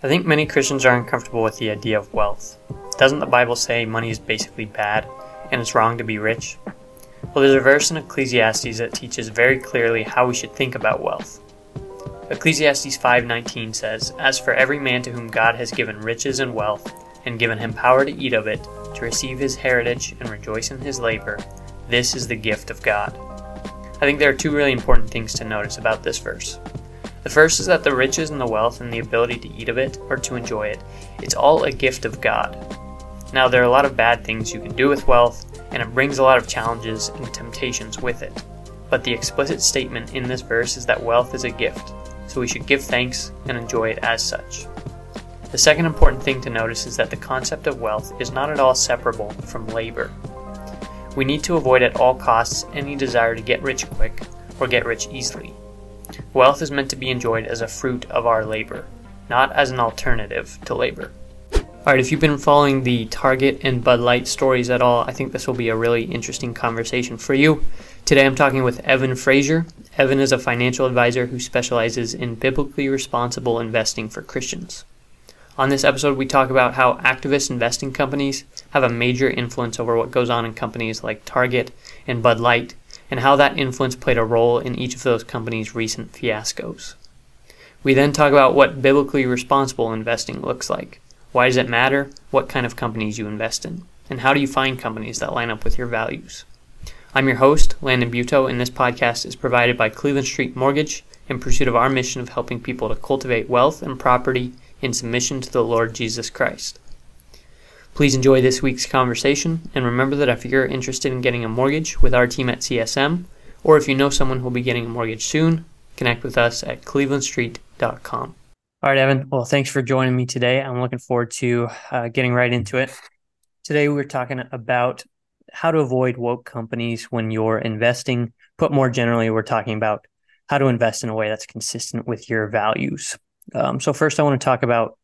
I think many Christians are uncomfortable with the idea of wealth. Doesn't the Bible say money is basically bad and it's wrong to be rich? Well, there's a verse in Ecclesiastes that teaches very clearly how we should think about wealth. Ecclesiastes 5:19 says, "As for every man to whom God has given riches and wealth, and given him power to eat of it, to receive his heritage and rejoice in his labor, this is the gift of God." I think there are two really important things to notice about this verse. The first is that the riches and the wealth and the ability to eat of it or to enjoy it, it's all a gift of God. Now, there are a lot of bad things you can do with wealth, and it brings a lot of challenges and temptations with it. But the explicit statement in this verse is that wealth is a gift, so we should give thanks and enjoy it as such. The second important thing to notice is that the concept of wealth is not at all separable from labor. We need to avoid at all costs any desire to get rich quick or get rich easily. Wealth is meant to be enjoyed as a fruit of our labor, not as an alternative to labor. Alright, if you've been following the Target and Bud Light stories at all, I think this will be a really interesting conversation for you. Today I'm talking with Evan Frazier. Evan is a financial advisor who specializes in biblically responsible investing for Christians. On this episode, we talk about how activist investing companies have a major influence over what goes on in companies like Target and Bud Light and how that influence played a role in each of those companies' recent fiascos. We then talk about what biblically responsible investing looks like. Why does it matter what kind of companies you invest in? And how do you find companies that line up with your values? I'm your host, Landon Buto, and this podcast is provided by Cleveland Street Mortgage in pursuit of our mission of helping people to cultivate wealth and property in submission to the Lord Jesus Christ. Please enjoy this week's conversation, and remember that if you're interested in getting a mortgage with our team at CSM, or if you know someone who will be getting a mortgage soon, connect with us at clevelandstreet.com. All right, Evan. Well, thanks for joining me today. I'm looking forward to uh, getting right into it. Today, we're talking about how to avoid woke companies when you're investing. Put more generally, we're talking about how to invest in a way that's consistent with your values. Um, so, first, I want to talk about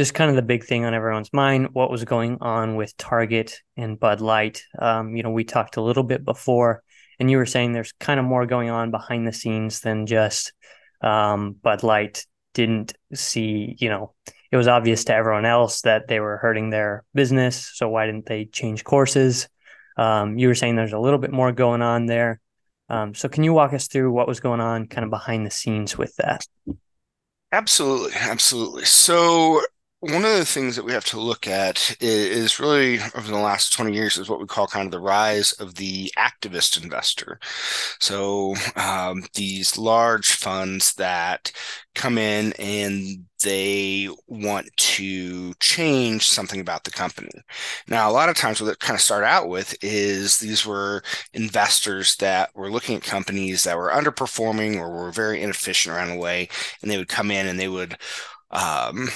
just kind of the big thing on everyone's mind what was going on with target and bud light. Um, you know we talked a little bit before and you were saying there's kind of more going on behind the scenes than just um, bud light didn't see you know it was obvious to everyone else that they were hurting their business so why didn't they change courses? Um, you were saying there's a little bit more going on there. Um, so can you walk us through what was going on kind of behind the scenes with that? Absolutely, absolutely. So one of the things that we have to look at is, really over the last 20 years is what we call kind of the rise of the activist investor. So um, these large funds that come in and they want to change something about the company. Now, a lot of times what it kind of start out with is these were investors that were looking at companies that were underperforming or were very inefficient around the way, and they would come in and they would um,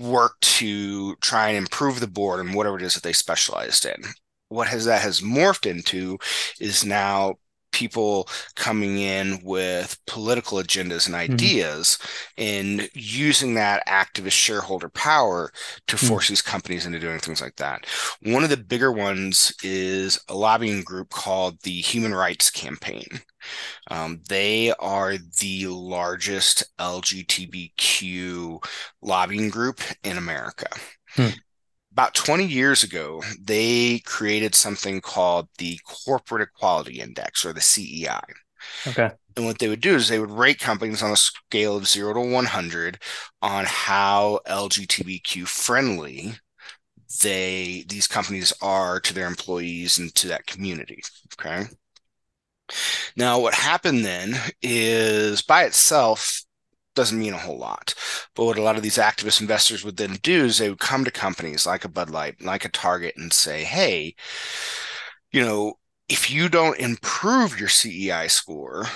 work to try and improve the board and whatever it is that they specialized in. What has that has morphed into is now people coming in with political agendas and mm-hmm. ideas mm-hmm. and using that activist shareholder power to mm-hmm. force mm-hmm. these companies into doing things like that. One of the bigger ones is a lobbying group called the Human Rights Campaign. Um, they are the largest LGBTQ lobbying group in America. Hmm. About 20 years ago, they created something called the Corporate Equality Index or the CEI. Okay. And what they would do is they would rate companies on a scale of zero to 100 on how LGBTQ friendly they these companies are to their employees and to that community. Okay. Now, what happened then is by itself doesn't mean a whole lot. But what a lot of these activist investors would then do is they would come to companies like a Bud Light, like a Target, and say, hey, you know, if you don't improve your CEI score,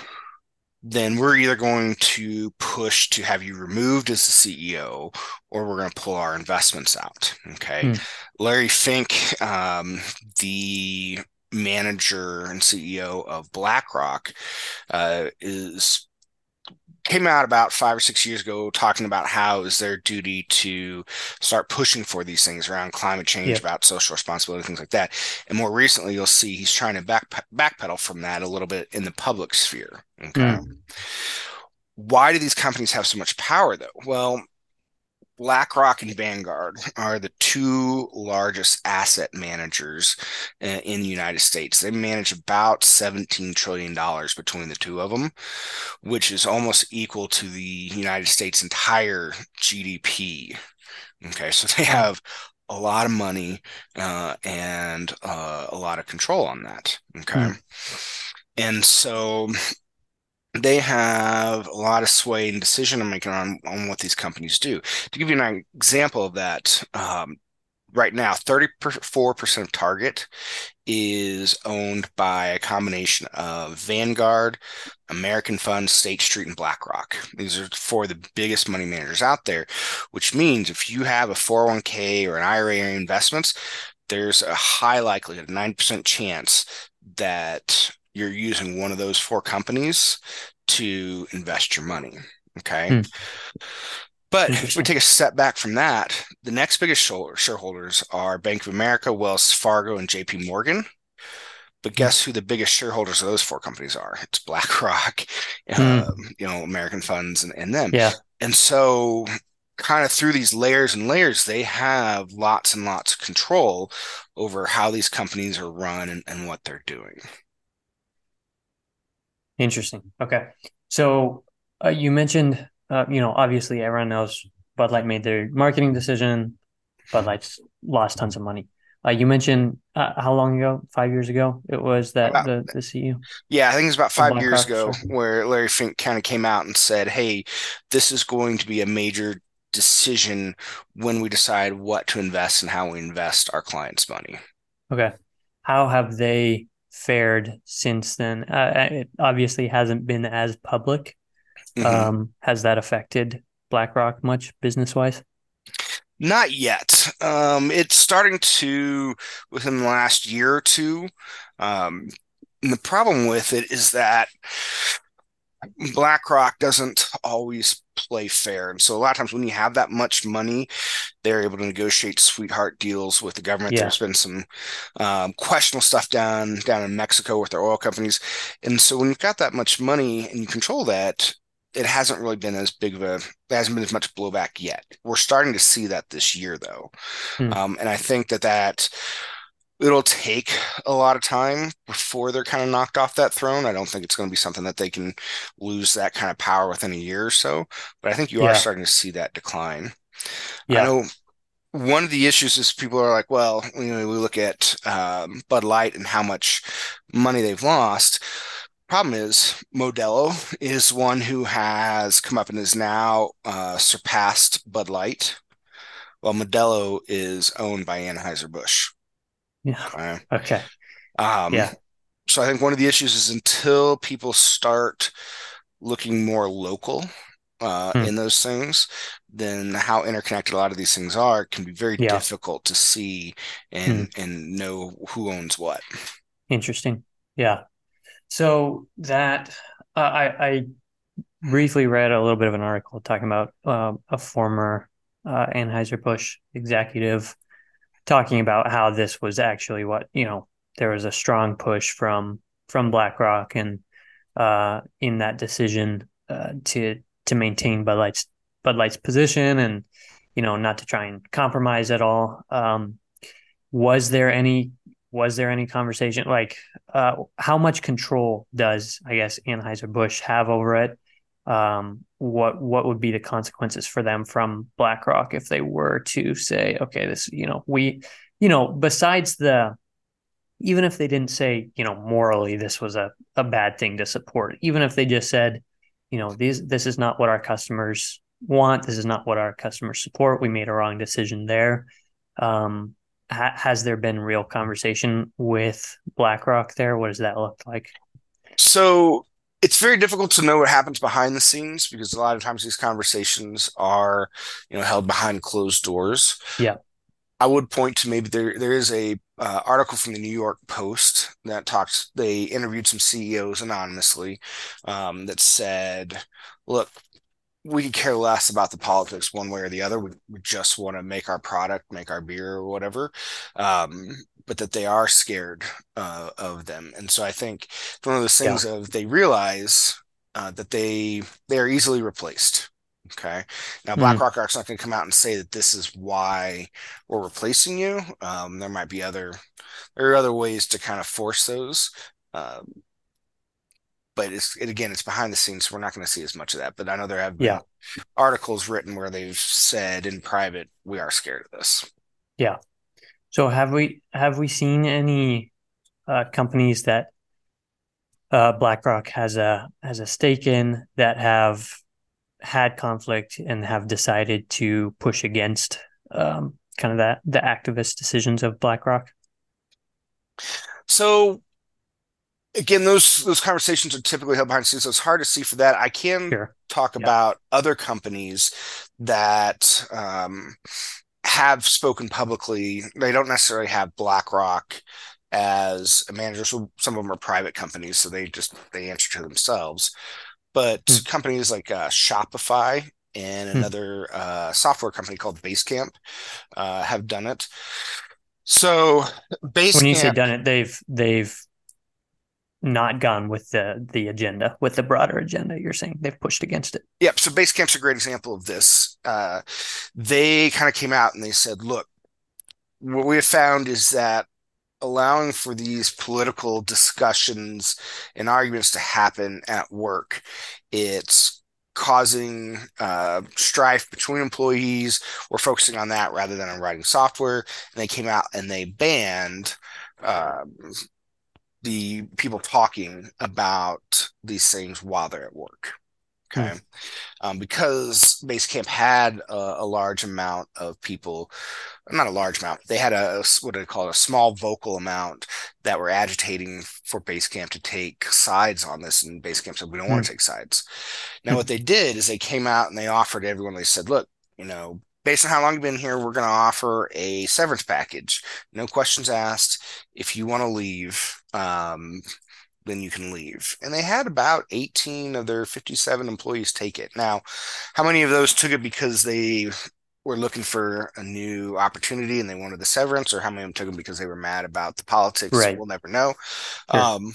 then we're either going to push to have you removed as the CEO or we're going to pull our investments out. Okay. Hmm. Larry Fink, um, the manager and CEO of BlackRock, uh, is came out about five or six years ago talking about how it's their duty to start pushing for these things around climate change, yeah. about social responsibility, things like that. And more recently, you'll see he's trying to back backpedal from that a little bit in the public sphere. Okay. Mm. Why do these companies have so much power, though? Well, BlackRock and Vanguard are the two largest asset managers uh, in the United States. They manage about $17 trillion between the two of them, which is almost equal to the United States' entire GDP. Okay, so they have a lot of money uh, and uh, a lot of control on that. Okay. Mm. And so they have a lot of sway and decision making on, on what these companies do. To give you an example of that, um, right now, 34% of Target is owned by a combination of Vanguard, American Funds, State Street, and BlackRock. These are four of the biggest money managers out there, which means if you have a 401k or an IRA investments, there's a high likelihood, a 9% chance that you're using one of those four companies to invest your money. Okay. Hmm. But if we take a step back from that, the next biggest shareholders are Bank of America, Wells Fargo, and JP Morgan. But hmm. guess who the biggest shareholders of those four companies are? It's BlackRock, mm. um, you know, American funds, and, and them. Yeah. And so, kind of through these layers and layers, they have lots and lots of control over how these companies are run and, and what they're doing. Interesting. Okay. So uh, you mentioned, uh, you know, obviously everyone knows Bud Light made their marketing decision. Bud Light's lost tons of money. Uh, you mentioned uh, how long ago? Five years ago, it was that about, the the CEO. Yeah, I think it's about five years ago where Larry Fink kind of came out and said, "Hey, this is going to be a major decision when we decide what to invest and how we invest our clients' money." Okay, how have they fared since then? Uh, it obviously hasn't been as public. Mm-hmm. Um, has that affected BlackRock much business wise? Not yet. Um, it's starting to within the last year or two. Um, and the problem with it is that BlackRock doesn't always play fair. And so a lot of times when you have that much money, they're able to negotiate sweetheart deals with the government. Yeah. There's been some um, questionable stuff down down in Mexico with their oil companies. And so when you've got that much money and you control that, it hasn't really been as big of a there hasn't been as much blowback yet. We're starting to see that this year though. Hmm. Um, and I think that that it'll take a lot of time before they're kind of knocked off that throne. I don't think it's going to be something that they can lose that kind of power within a year or so. But I think you yeah. are starting to see that decline. Yeah. I know one of the issues is people are like, well, you know, we look at um, Bud Light and how much money they've lost. Problem is, Modelo is one who has come up and is now uh, surpassed Bud Light, while Modelo is owned by Anheuser Busch. Yeah. Okay. Um, yeah. So I think one of the issues is until people start looking more local uh, hmm. in those things, then how interconnected a lot of these things are can be very yeah. difficult to see and hmm. and know who owns what. Interesting. Yeah. So that uh, I, I briefly read a little bit of an article talking about uh, a former uh, Anheuser Busch executive talking about how this was actually what you know there was a strong push from from BlackRock and uh, in that decision uh, to to maintain Bud Light's Bud Light's position and you know not to try and compromise at all. Um, was there any was there any conversation like uh, how much control does I guess Anheuser Busch have over it? Um, what what would be the consequences for them from BlackRock if they were to say, okay, this you know we you know besides the even if they didn't say you know morally this was a, a bad thing to support even if they just said you know these this is not what our customers want this is not what our customers support we made a wrong decision there um, ha- has there been real conversation with blackrock there? What does that look like? So it's very difficult to know what happens behind the scenes because a lot of times these conversations are, you know, held behind closed doors. Yeah. I would point to maybe there there is a uh, article from the New York Post that talks. They interviewed some CEOs anonymously um, that said, "Look, we could care less about the politics one way or the other. We, we just want to make our product, make our beer or whatever. Um, but that they are scared uh, of them. And so I think it's one of those things yeah. of they realize uh, that they they are easily replaced. Okay. Now, Hmm. BlackRock are not going to come out and say that this is why we're replacing you. Um, there might be other there are other ways to kind of force those. Um, but it's it, again, it's behind the scenes, so we're not going to see as much of that. But I know there have been Yeah. articles written where they've said in private, we are scared of this. So have we have we seen any uh, companies that uh, BlackRock has a has a stake in that have had conflict and have decided to push against um, kind of that the activist decisions of BlackRock? So again, those those conversations are typically held behind the scenes, so it's hard to see for that. I can Sure. talk Yeah. about other companies that um, have spoken publicly. They don't necessarily have BlackRock as a manager. So some of them are private companies, so they just they answer to themselves. But Hmm. companies like uh, Shopify and Hmm. another uh, software company called Basecamp uh, have done it. So Basecamp. When you say done it, they've they've not gone with the the agenda, with the broader agenda. You're saying they've pushed against it. Yep. So Basecamp's a great example of this. Uh, they kind of came out and they said, look, what we have found is that allowing for these political discussions and arguments to happen at work, it's causing uh, strife between employees. We're focusing on that rather than on writing software. And they came out and they banned um, the people talking about these things while they're at work. Okay. Um, because Basecamp had a, a large amount of people, not a large amount, they had a, what do they call it, a small vocal amount that were agitating for Basecamp to take sides on this. And Basecamp said, we don't want to take sides. Now, what they did is they came out and they offered everyone, they said, look, you know, based on how long you've been here, we're going to offer a severance package. No questions asked. If you want to leave, um, then you can leave. And they had about 18 of their 57 employees take it. Now, how many of those took it because they were looking for a new opportunity and they wanted the severance, or how many of them took it because they were mad about the politics? Right. We'll never know. Sure. Um,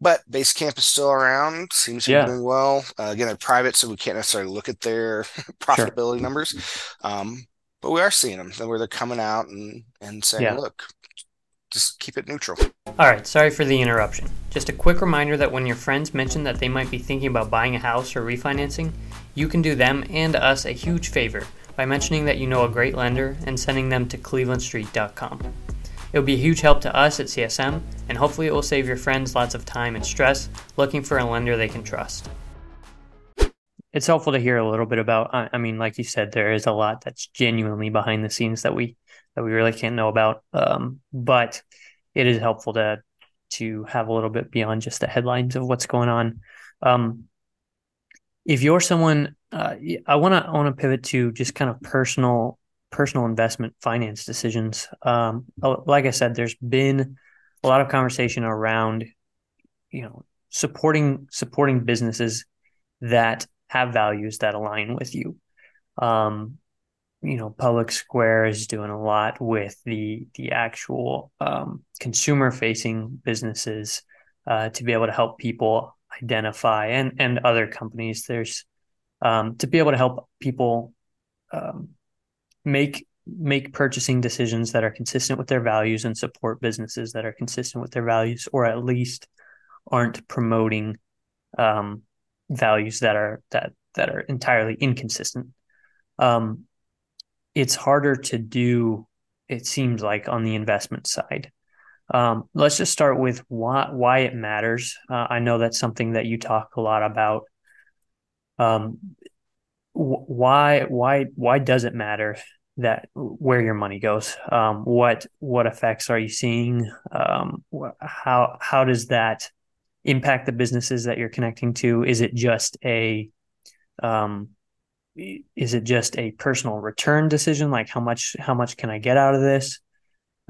but Basecamp is still around, seems to Yeah. be doing well. Uh, again, they're private, so we can't necessarily look at their profitability numbers. Um, but we are seeing them where they're coming out and, and saying, Yeah. look, just keep it neutral. All right, sorry for the interruption. Just a quick reminder that when your friends mention that they might be thinking about buying a house or refinancing, you can do them and us a huge favor by mentioning that you know a great lender and sending them to clevelandstreet.com. It will be a huge help to us at CSM, and hopefully it will save your friends lots of time and stress looking for a lender they can trust. It's helpful to hear a little bit about. I I mean, like you said, there is a lot that's genuinely behind the scenes that we that we really can't know about. Um, but it is helpful to to have a little bit beyond just the headlines of what's going on. Um, if you're someone, uh, I want to want to pivot to just kind of personal personal investment finance decisions. Um, like I said, there's been a lot of conversation around, you know, supporting supporting businesses that have values that align with you. Um, you know, Public Square is doing a lot with the the actual um, consumer facing businesses uh, to be able to help people identify and and other companies. There's um, to be able to help people um, make make purchasing decisions that are consistent with their values and support businesses that are consistent with their values, or at least aren't promoting um, values that are that that are entirely inconsistent. Um, it's harder to do. It seems like on the investment side. Um, let's just start with why why it matters. Uh, I know that's something that you talk a lot about. Um, wh- why why why does it matter that where your money goes? Um, what what effects are you seeing? Um, wh- how how does that impact the businesses that you're connecting to? Is it just a um, is it just a personal return decision? Like how much how much can I get out of this?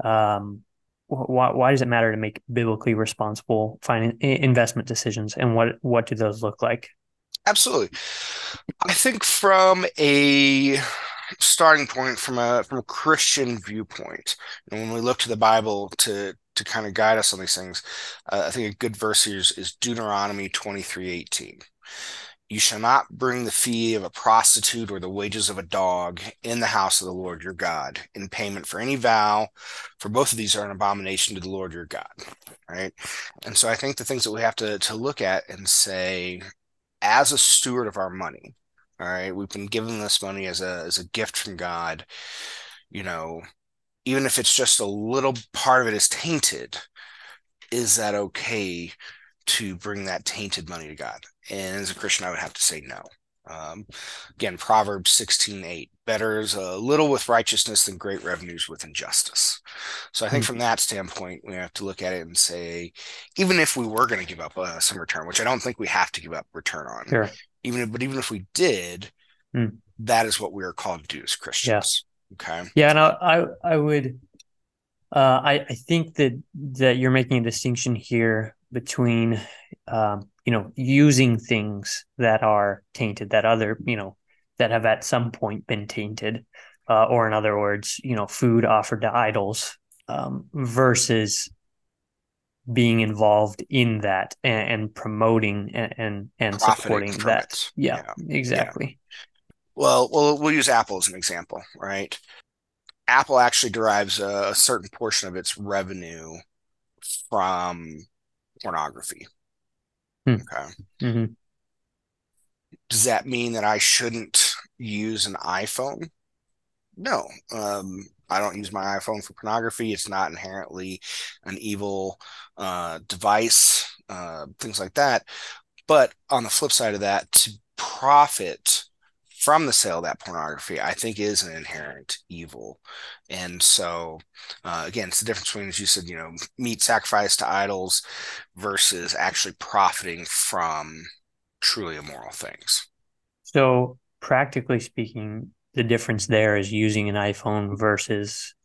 Um, why why does it matter to make biblically responsible finance investment decisions, and what what do those look like? Absolutely. I think from a starting point, from a from a Christian viewpoint, and when we look to the Bible to to kind of guide us on these things, uh, I think a good verse here is, is Deuteronomy twenty three eighteen. You shall not bring the fee of a prostitute or the wages of a dog in the house of the Lord your God in payment for any vow, for both of these are an abomination to the Lord your God. Right. And so I think the things that we have to, to look at and say, as a steward of our money, all right, we've been given this money as a as a gift from God, you know, even if it's just a little part of it is tainted, is that okay to bring that tainted money to God? And as a Christian, I would have to say no. Um, again, Proverbs 16, 8, better is a little with righteousness than great revenues with injustice. So I think mm-hmm. from that standpoint, we have to look at it and say, even if we were going to give up uh, some return, which I don't think we have to give up return on, sure. even if, but even if we did, mm. that is what we are called to do as Christians. Yeah. Okay. Yeah. And I, I, I would, uh, I, I think that, that you're making a distinction here between um, you know using things that are tainted that other you know that have at some point been tainted uh, or in other words you know food offered to idols um, versus being involved in that and, and promoting and and, and supporting that. yeah, yeah, exactly. Yeah. well well we'll use apple as an example right? Apple actually derives a certain portion of its revenue from pornography. Hmm. Okay. Mm-hmm. Does that mean that I shouldn't use an iPhone? No. Um, I don't use my iPhone for pornography. It's not inherently an evil uh, device, uh, things like that. But on the flip side of that, to profit from the sale of that pornography, I think is an inherent evil. And so, uh, again, it's the difference between, as you said, you know, meat sacrificed to idols versus actually profiting from truly immoral things. So, practically speaking, the difference there is using an iPhone versus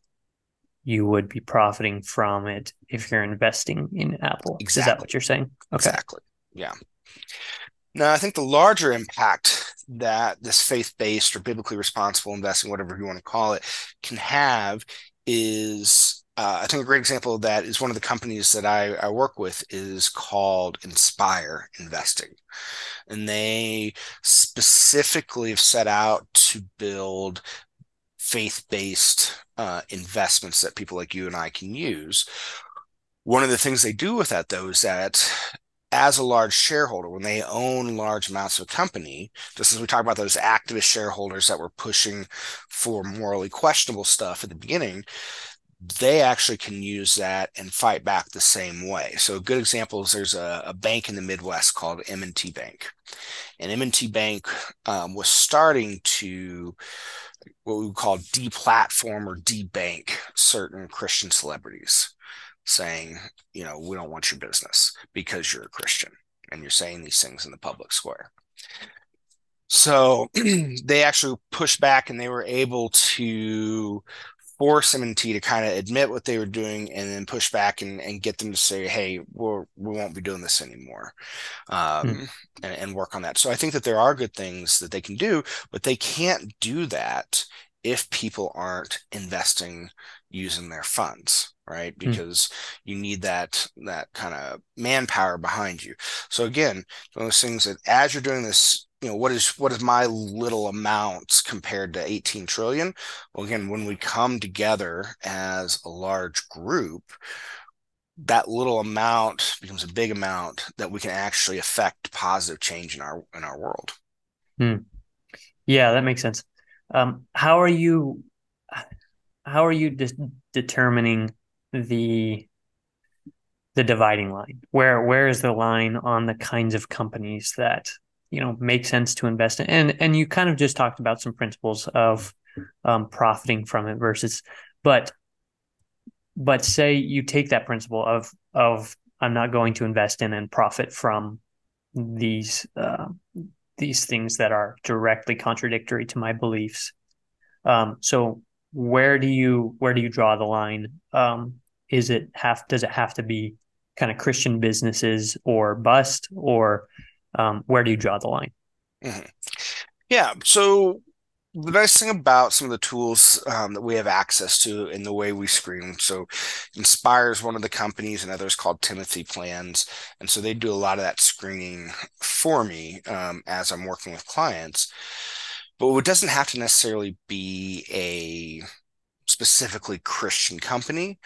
you would be profiting from it if you're investing in Apple. Exactly. Is that what you're saying? Okay. Exactly. Yeah. Now, I think the larger impact that this faith based or biblically responsible investing, whatever you want to call it, can have is uh, I think a great example of that is one of the companies that I, I work with is called Inspire Investing. And they specifically have set out to build faith based uh, investments that people like you and I can use. One of the things they do with that, though, is that as a large shareholder, when they own large amounts of a company, just as we talk about those activist shareholders that were pushing for morally questionable stuff at the beginning, they actually can use that and fight back the same way. So a good example is there's a, a bank in the Midwest called M&T Bank. And M&T Bank um, was starting to what we would call deplatform or debank certain Christian celebrities saying, you know, we don't want your business because you're a Christian and you're saying these things in the public square. So they actually pushed back and they were able to force M&T to kind of admit what they were doing and then push back and, and get them to say, hey, we're, we won't be doing this anymore um, hmm. and, and work on that. So I think that there are good things that they can do, but they can't do that if people aren't investing using their funds right hmm. because mm. you need that that kind of manpower behind you so again one of those things that as you're doing this you know what is what is my little amounts compared to 18 trillion well again when we come together as a large group that little amount becomes a big amount that we can actually affect positive change in our in our world mm. yeah that makes sense um, how are you how are you de- determining the the dividing line? Where where is the line on the kinds of companies that you know make sense to invest in? And and you kind of just talked about some principles of um, profiting from it versus, but but say you take that principle of of I'm not going to invest in and profit from these uh, these things that are directly contradictory to my beliefs. Um, so where do you where do you draw the line? Um, is it have does it have to be kind of Christian businesses or bust, or um, where do you draw the line? Mm-hmm. Yeah, so the nice thing about some of the tools um, that we have access to in the way we screen so inspire is one of the companies and others called timothy plans and so they do a lot of that screening for me um, as i'm working with clients but it doesn't have to necessarily be a specifically christian company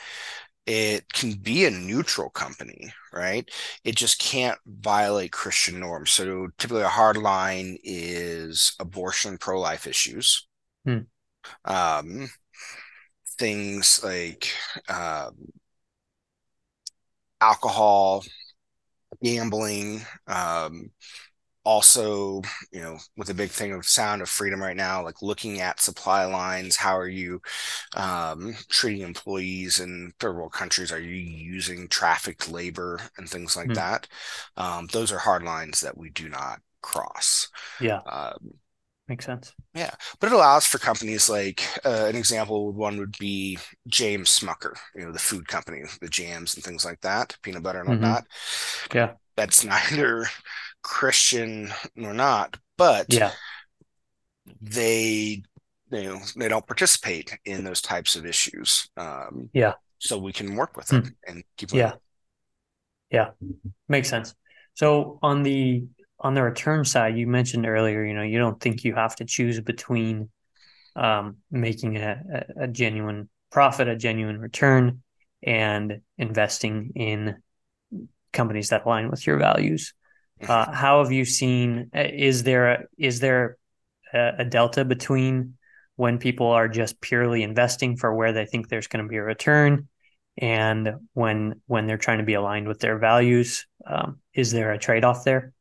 it can be a neutral company, right? It just can't violate Christian norms. So typically, a hard line is abortion, pro life issues. Hmm. Um, things like um, alcohol, gambling, um, also, you know, with a big thing of sound of freedom right now, like looking at supply lines, how are you um, treating employees in third world countries? Are you using trafficked labor and things like mm. that? Um, those are hard lines that we do not cross. Yeah. Um, Makes sense. Yeah, but it allows for companies like uh, an example. One would be James Smucker, you know, the food company, the jams and things like that, peanut butter and mm-hmm. whatnot. Yeah, that's neither Christian or not, but yeah, they you know they don't participate in those types of issues. Um, yeah, so we can work with them mm. and keep. Yeah, yeah, makes sense. So on the on the return side, you mentioned earlier, you know, you don't think you have to choose between um, making a, a genuine profit, a genuine return, and investing in companies that align with your values. Uh, how have you seen? Uh, is there a, is there a, a, delta between when people are just purely investing for where they think there's going to be a return, and when when they're trying to be aligned with their values? Um, is there a trade off there?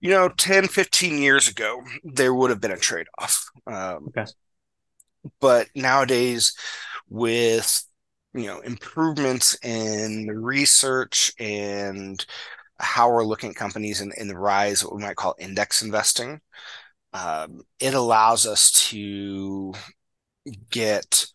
You know, 10, 15 years ago, there would have been a trade off. Um, okay. But nowadays, with you know improvements in the research and how we're looking at companies in, in the rise what we might call index investing. Um, it allows us to get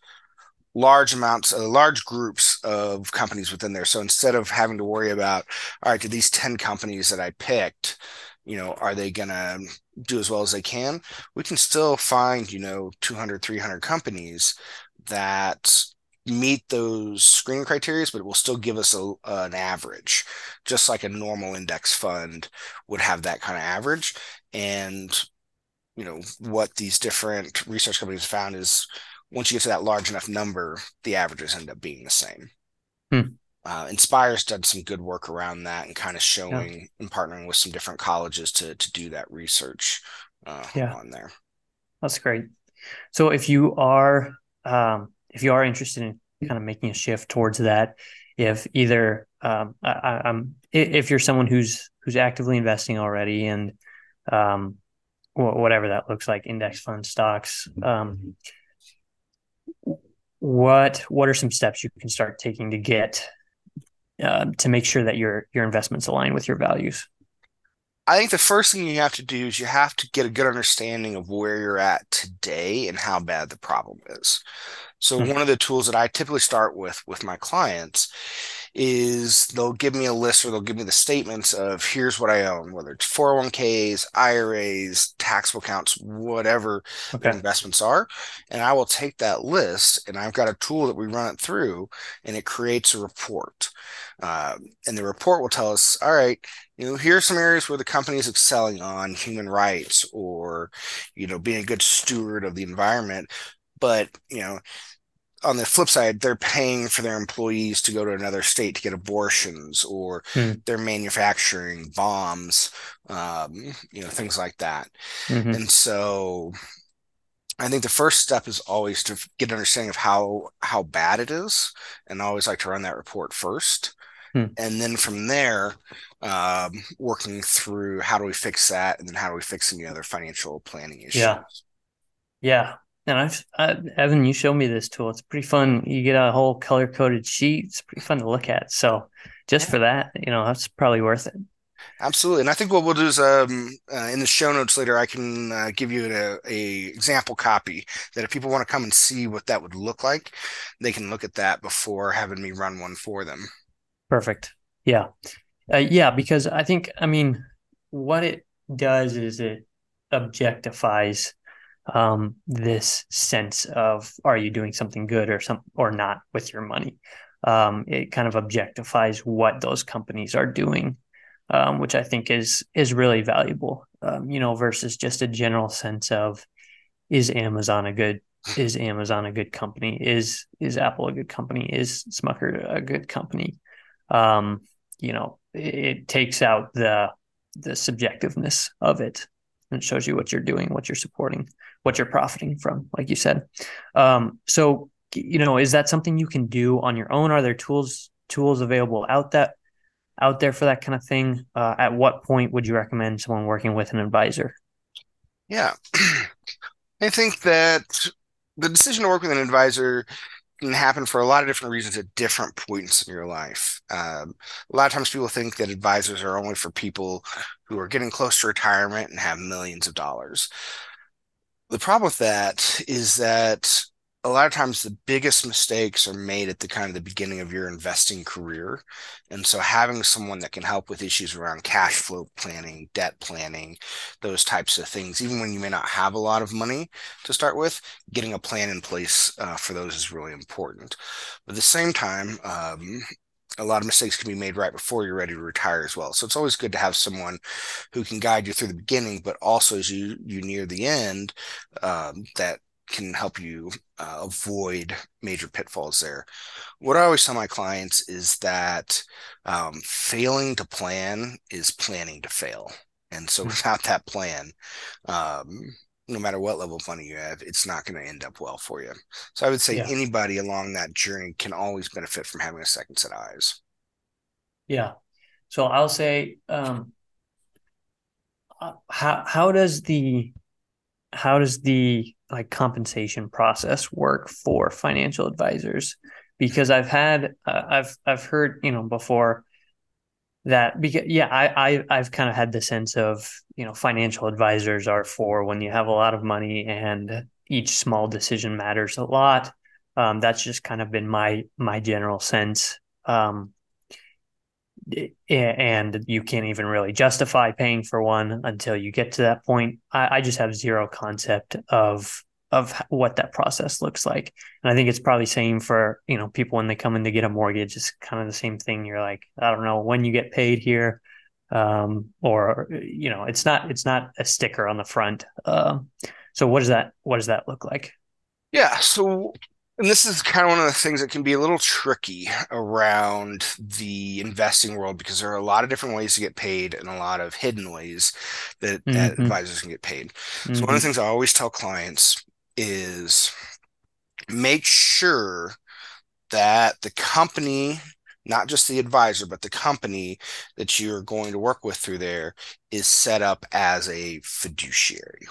large amounts uh, large groups of companies within there. So instead of having to worry about all right do these 10 companies that i picked you know are they going to do as well as they can? We can still find you know 200 300 companies that meet those screening criteria, but it will still give us a, an average, just like a normal index fund would have that kind of average. And you know what these different research companies found is once you get to that large enough number, the averages end up being the same. Hmm. Uh, Inspire's done some good work around that and kind of showing yeah. and partnering with some different colleges to to do that research uh, yeah. on there. That's great. So if you are um, if you are interested in kind of making a shift towards that, if either um, I, am if you're someone who's who's actively investing already and um, whatever that looks like, index fund stocks. Um, what what are some steps you can start taking to get uh, to make sure that your your investments align with your values? I think the first thing you have to do is you have to get a good understanding of where you're at today and how bad the problem is. So mm-hmm. one of the tools that I typically start with with my clients is they'll give me a list or they'll give me the statements of here's what I own, whether it's 401ks, IRAs, taxable accounts, whatever okay. the investments are. And I will take that list and I've got a tool that we run it through and it creates a report. Uh, and the report will tell us, all right, you know, here's some areas where the company is excelling on human rights or, you know, being a good steward of the environment. But, you know, on the flip side, they're paying for their employees to go to another state to get abortions, or hmm. they're manufacturing bombs, um, you know, things like that. Mm-hmm. And so, I think the first step is always to get an understanding of how how bad it is, and I always like to run that report first. Hmm. And then from there, um, working through how do we fix that, and then how do we fix any other financial planning issues. Yeah, yeah, and I've I, Evan, you showed me this tool. It's pretty fun. You get a whole color coded sheet. It's pretty fun to look at. So just yeah. for that, you know, that's probably worth it. Absolutely, and I think what we'll do is um, uh, in the show notes later, I can uh, give you a, a, example copy that if people want to come and see what that would look like, they can look at that before having me run one for them. Perfect. Yeah, uh, yeah, because I think I mean what it does is it objectifies um, this sense of are you doing something good or some or not with your money. Um, it kind of objectifies what those companies are doing, um, which I think is is really valuable. Um, you know, versus just a general sense of is Amazon a good is Amazon a good company? Is is Apple a good company? Is Smucker a good company? Um, you know, it, it takes out the the subjectiveness of it and shows you what you're doing, what you're supporting, what you're profiting from, like you said. Um, so, you know, is that something you can do on your own? Are there tools tools available out that out there for that kind of thing? Uh, at what point would you recommend someone working with an advisor? Yeah, I think that the decision to work with an advisor can happen for a lot of different reasons at different points in your life. Um, a lot of times people think that advisors are only for people who are getting close to retirement and have millions of dollars. The problem with that is that a lot of times the biggest mistakes are made at the kind of the beginning of your investing career. And so having someone that can help with issues around cash flow planning, debt planning, those types of things, even when you may not have a lot of money to start with, getting a plan in place uh, for those is really important. But at the same time, um, a lot of mistakes can be made right before you're ready to retire as well. So it's always good to have someone who can guide you through the beginning, but also as you you near the end, um, that can help you uh, avoid major pitfalls there. What I always tell my clients is that um, failing to plan is planning to fail. And so hmm. without that plan, um, no matter what level of money you have, it's not going to end up well for you. So I would say yeah. anybody along that journey can always benefit from having a second set of eyes. Yeah. So I'll say, um, uh, how how does the how does the like compensation process work for financial advisors? Because i've had uh, i've i've heard you know before that because yeah i, I i've kind of had the sense of you know financial advisors are for when you have a lot of money and each small decision matters a lot. Um, that's just kind of been my my general sense. Um, and you can't even really justify paying for one until you get to that point. I, I, just have zero concept of of what that process looks like, and I think it's probably same for you know people when they come in to get a mortgage. It's kind of the same thing. You're like, I don't know when you get paid here, um, or you know, it's not it's not a sticker on the front. Uh, so what does that what does that look like? Yeah. So and this is kind of one of the things that can be a little tricky around the investing world because there are a lot of different ways to get paid and a lot of hidden ways that, mm-hmm. that advisors can get paid. Mm-hmm. So, one of the mm-hmm. things I always tell clients is make sure that the company not just the advisor, but the company that you're going to work with through there is set up as a fiduciary.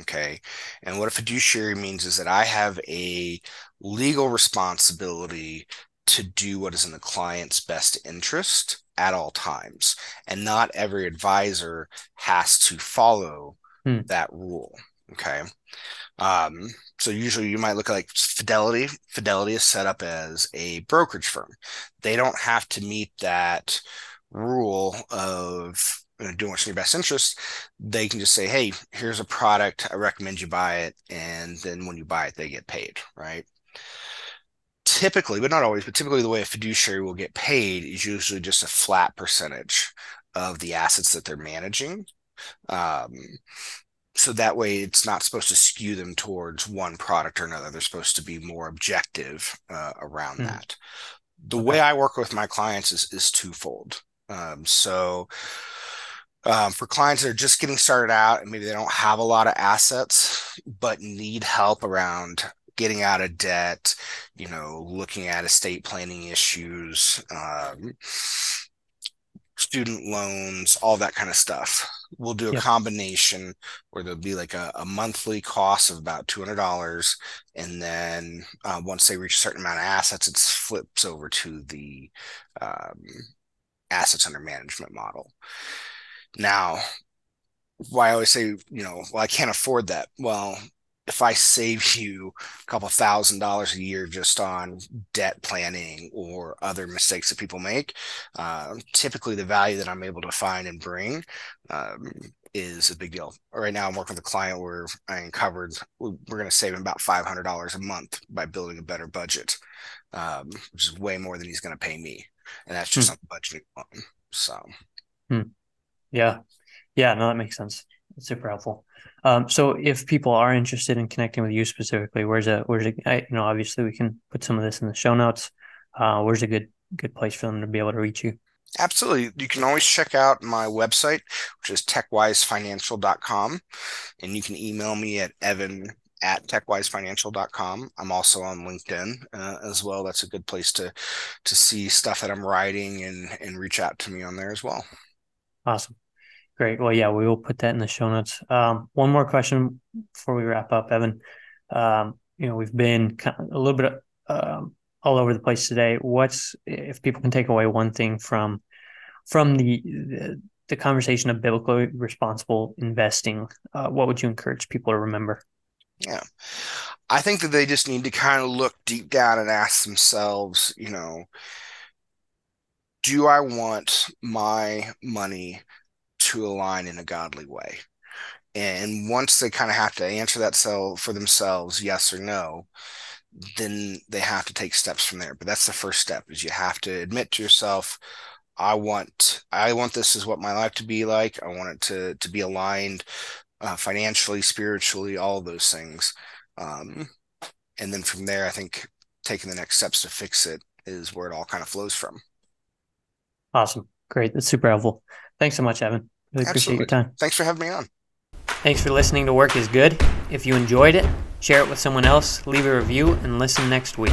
Okay. And what a fiduciary means is that I have a legal responsibility to do what is in the client's best interest at all times. And not every advisor has to follow hmm. that rule. Okay. Um, so usually you might look like Fidelity. Fidelity is set up as a brokerage firm. They don't have to meet that rule of you know, doing what's in your best interest, they can just say, "Hey, here's a product. I recommend you buy it," and then when you buy it, they get paid, right? Typically, but not always, but typically, the way a fiduciary will get paid is usually just a flat percentage of the assets that they're managing. Um, so that way, it's not supposed to skew them towards one product or another. They're supposed to be more objective uh, around hmm. that. The okay. way I work with my clients is is twofold. Um, so um, for clients that are just getting started out and maybe they don't have a lot of assets but need help around getting out of debt you know looking at estate planning issues um, student loans all that kind of stuff. We'll do a combination where there'll be like a, a, monthly cost of about $200 and then uh, once they reach a certain amount of assets it flips over to the um, assets under management model now, why I always say, you know, well, I can't afford that. Well, if I save you a couple thousand dollars a year just on debt planning or other mistakes that people make, uh, typically the value that I'm able to find and bring um, is a big deal. Right now, I'm working with a client where I uncovered we're going to save him about $500 a month by building a better budget, um, which is way more than he's going to pay me, and that's just hmm. on the budgeting one. So, hmm. Yeah, yeah, no, that makes sense. That's super helpful. Um, so if people are interested in connecting with you specifically, where's a where's a I, you know obviously we can put some of this in the show notes. Uh, where's a good good place for them to be able to reach you? Absolutely. You can always check out my website, which is tekwisefinancial.com. And you can email me at evan at tekwisefinancial.com. I'm also on LinkedIn uh, as well. That's a good place to to see stuff that I'm writing and and reach out to me on there as well. Awesome. Great. Well, yeah, we will put that in the show notes. Um, one more question before we wrap up, Evan. Um, you know, we've been a little bit um, all over the place today. What's if people can take away one thing from from the the, the conversation of biblically responsible investing? Uh, what would you encourage people to remember? Yeah, I think that they just need to kind of look deep down and ask themselves, you know, do I want my money to align in a godly way. And once they kind of have to answer that cell for themselves, yes or no, then they have to take steps from there. But that's the first step is you have to admit to yourself, I want I want this is what my life to be like. I want it to to be aligned uh, financially, spiritually, all those things. Um, and then from there, I think taking the next steps to fix it is where it all kind of flows from. Awesome. Great. That's super helpful. Thanks so much, Evan. Really appreciate your time. Thanks for having me on. Thanks for listening to Work is Good. If you enjoyed it, share it with someone else, leave a review, and listen next week.